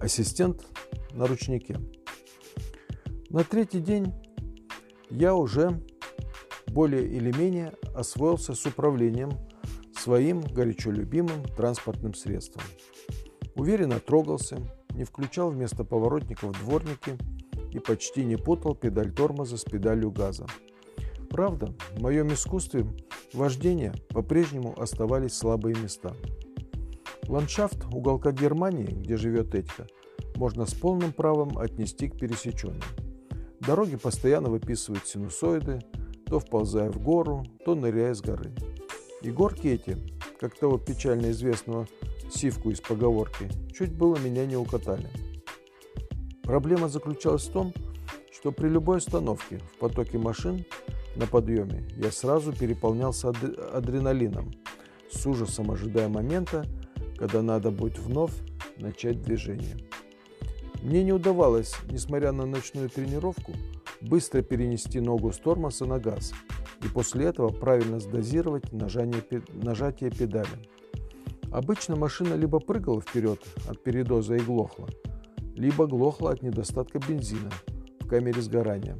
Ассистент на ручнике. На третий день я уже более или менее освоился с управлением своим горячо любимым транспортным средством. Уверенно трогался, не включал вместо поворотников дворники и почти не путал педаль тормоза с педалью газа. Правда, в моем искусстве вождения по-прежнему оставались слабые места. Ландшафт уголка Германии, где живет Этька, можно с полным правом отнести к пересеченным. Дороги постоянно выписывают синусоиды, то вползая в гору, то ныряя с горы. И горки эти, как того печально известного сивку из поговорки, чуть было меня не укатали. Проблема заключалась в том, что при любой остановке в потоке машин на подъеме я сразу переполнялся адреналином, с ужасом ожидая момента, когда надо будет вновь начать движение. Мне не удавалось, несмотря на ночную тренировку, быстро перенести ногу с тормоза на газ и после этого правильно сдозировать нажание, нажатие педали. Обычно машина либо прыгала вперед от передоза и глохла, либо глохла от недостатка бензина в камере сгорания.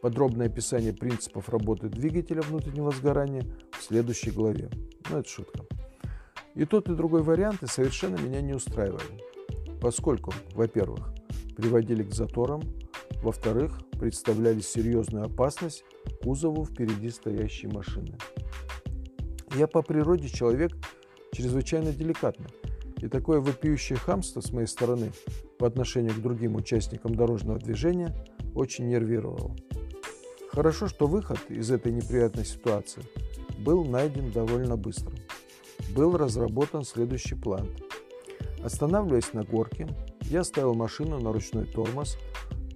Подробное описание принципов работы двигателя внутреннего сгорания в следующей главе. Ну, это шутка. И тот, и другой варианты совершенно меня не устраивали, поскольку, во-первых, приводили к заторам, во-вторых, представляли серьезную опасность кузову впереди стоящей машины. Я по природе человек чрезвычайно деликатный, и такое вопиющее хамство с моей стороны по отношению к другим участникам дорожного движения очень нервировало. Хорошо, что выход из этой неприятной ситуации был найден довольно быстро. Был разработан следующий план. Останавливаясь на горке, я ставил машину на ручной тормоз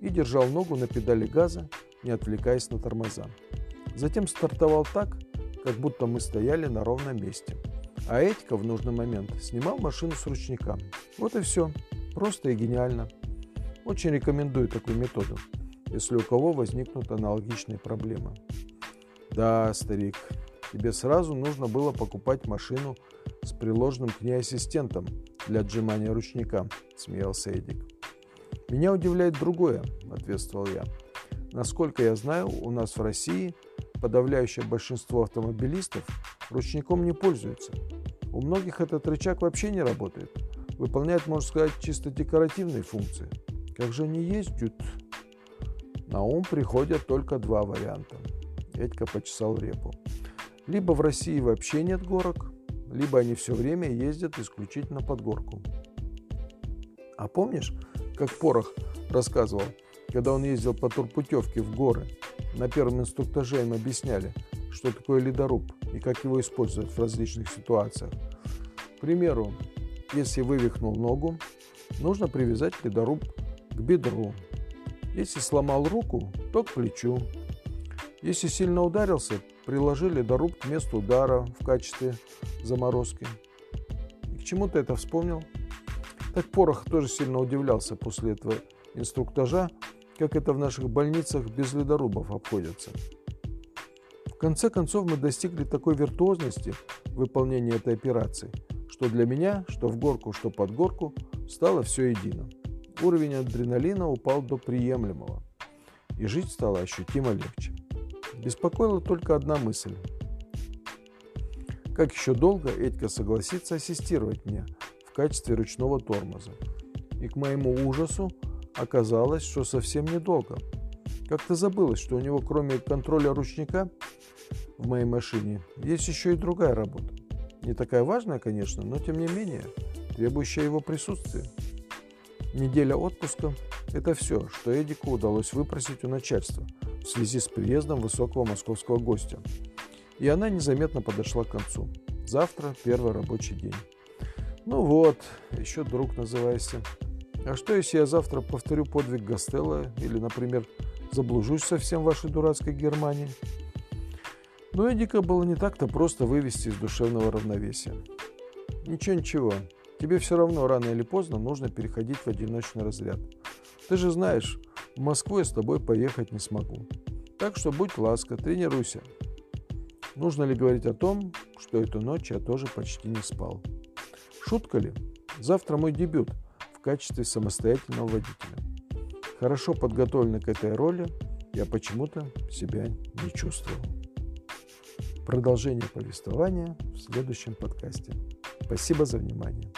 и держал ногу на педали газа, не отвлекаясь на тормоза. Затем стартовал так, как будто мы стояли на ровном месте. А Этика в нужный момент снимал машину с ручника. Вот и все. Просто и гениально. Очень рекомендую такую методу, если у кого возникнут аналогичные проблемы. Да, старик, тебе сразу нужно было покупать машину с приложенным к ней ассистентом для отжимания ручника, смеялся Эдик. Меня удивляет другое, ответствовал я. Насколько я знаю, у нас в России подавляющее большинство автомобилистов ручником не пользуются. У многих этот рычаг вообще не работает. Выполняет, можно сказать, чисто декоративные функции. Как же они ездят? На ум приходят только два варианта. Этька почесал репу. Либо в России вообще нет горок, либо они все время ездят исключительно под горку. А помнишь, как Порох рассказывал, когда он ездил по турпутевке в горы. На первом инструктаже им объясняли, что такое ледоруб и как его использовать в различных ситуациях. К примеру, если вывихнул ногу, нужно привязать ледоруб к бедру. Если сломал руку, то к плечу. Если сильно ударился, приложи ледоруб к месту удара в качестве заморозки. И к чему ты это вспомнил? Так Порох тоже сильно удивлялся после этого инструктажа, как это в наших больницах без ледорубов обходятся. В конце концов мы достигли такой виртуозности в выполнении этой операции, что для меня, что в горку, что под горку, стало все едино. Уровень адреналина упал до приемлемого, и жить стало ощутимо легче. Беспокоила только одна мысль. Как еще долго Этька согласится ассистировать мне – в качестве ручного тормоза. И к моему ужасу оказалось, что совсем недолго. Как-то забылось, что у него кроме контроля ручника в моей машине есть еще и другая работа. Не такая важная, конечно, но тем не менее требующая его присутствия. Неделя отпуска – это все, что Эдику удалось выпросить у начальства в связи с приездом высокого московского гостя. И она незаметно подошла к концу. Завтра первый рабочий день. Ну вот, еще друг называйся. А что, если я завтра повторю подвиг Гастелла или, например, заблужусь совсем в вашей дурацкой Германии? Но Эдика было не так-то просто вывести из душевного равновесия. Ничего-ничего, тебе все равно рано или поздно нужно переходить в одиночный разряд. Ты же знаешь, в Москву я с тобой поехать не смогу. Так что будь ласка, тренируйся. Нужно ли говорить о том, что эту ночь я тоже почти не спал? Шутка ли? Завтра мой дебют в качестве самостоятельного водителя. Хорошо подготовленный к этой роли, я почему-то себя не чувствовал. Продолжение повествования в следующем подкасте. Спасибо за внимание.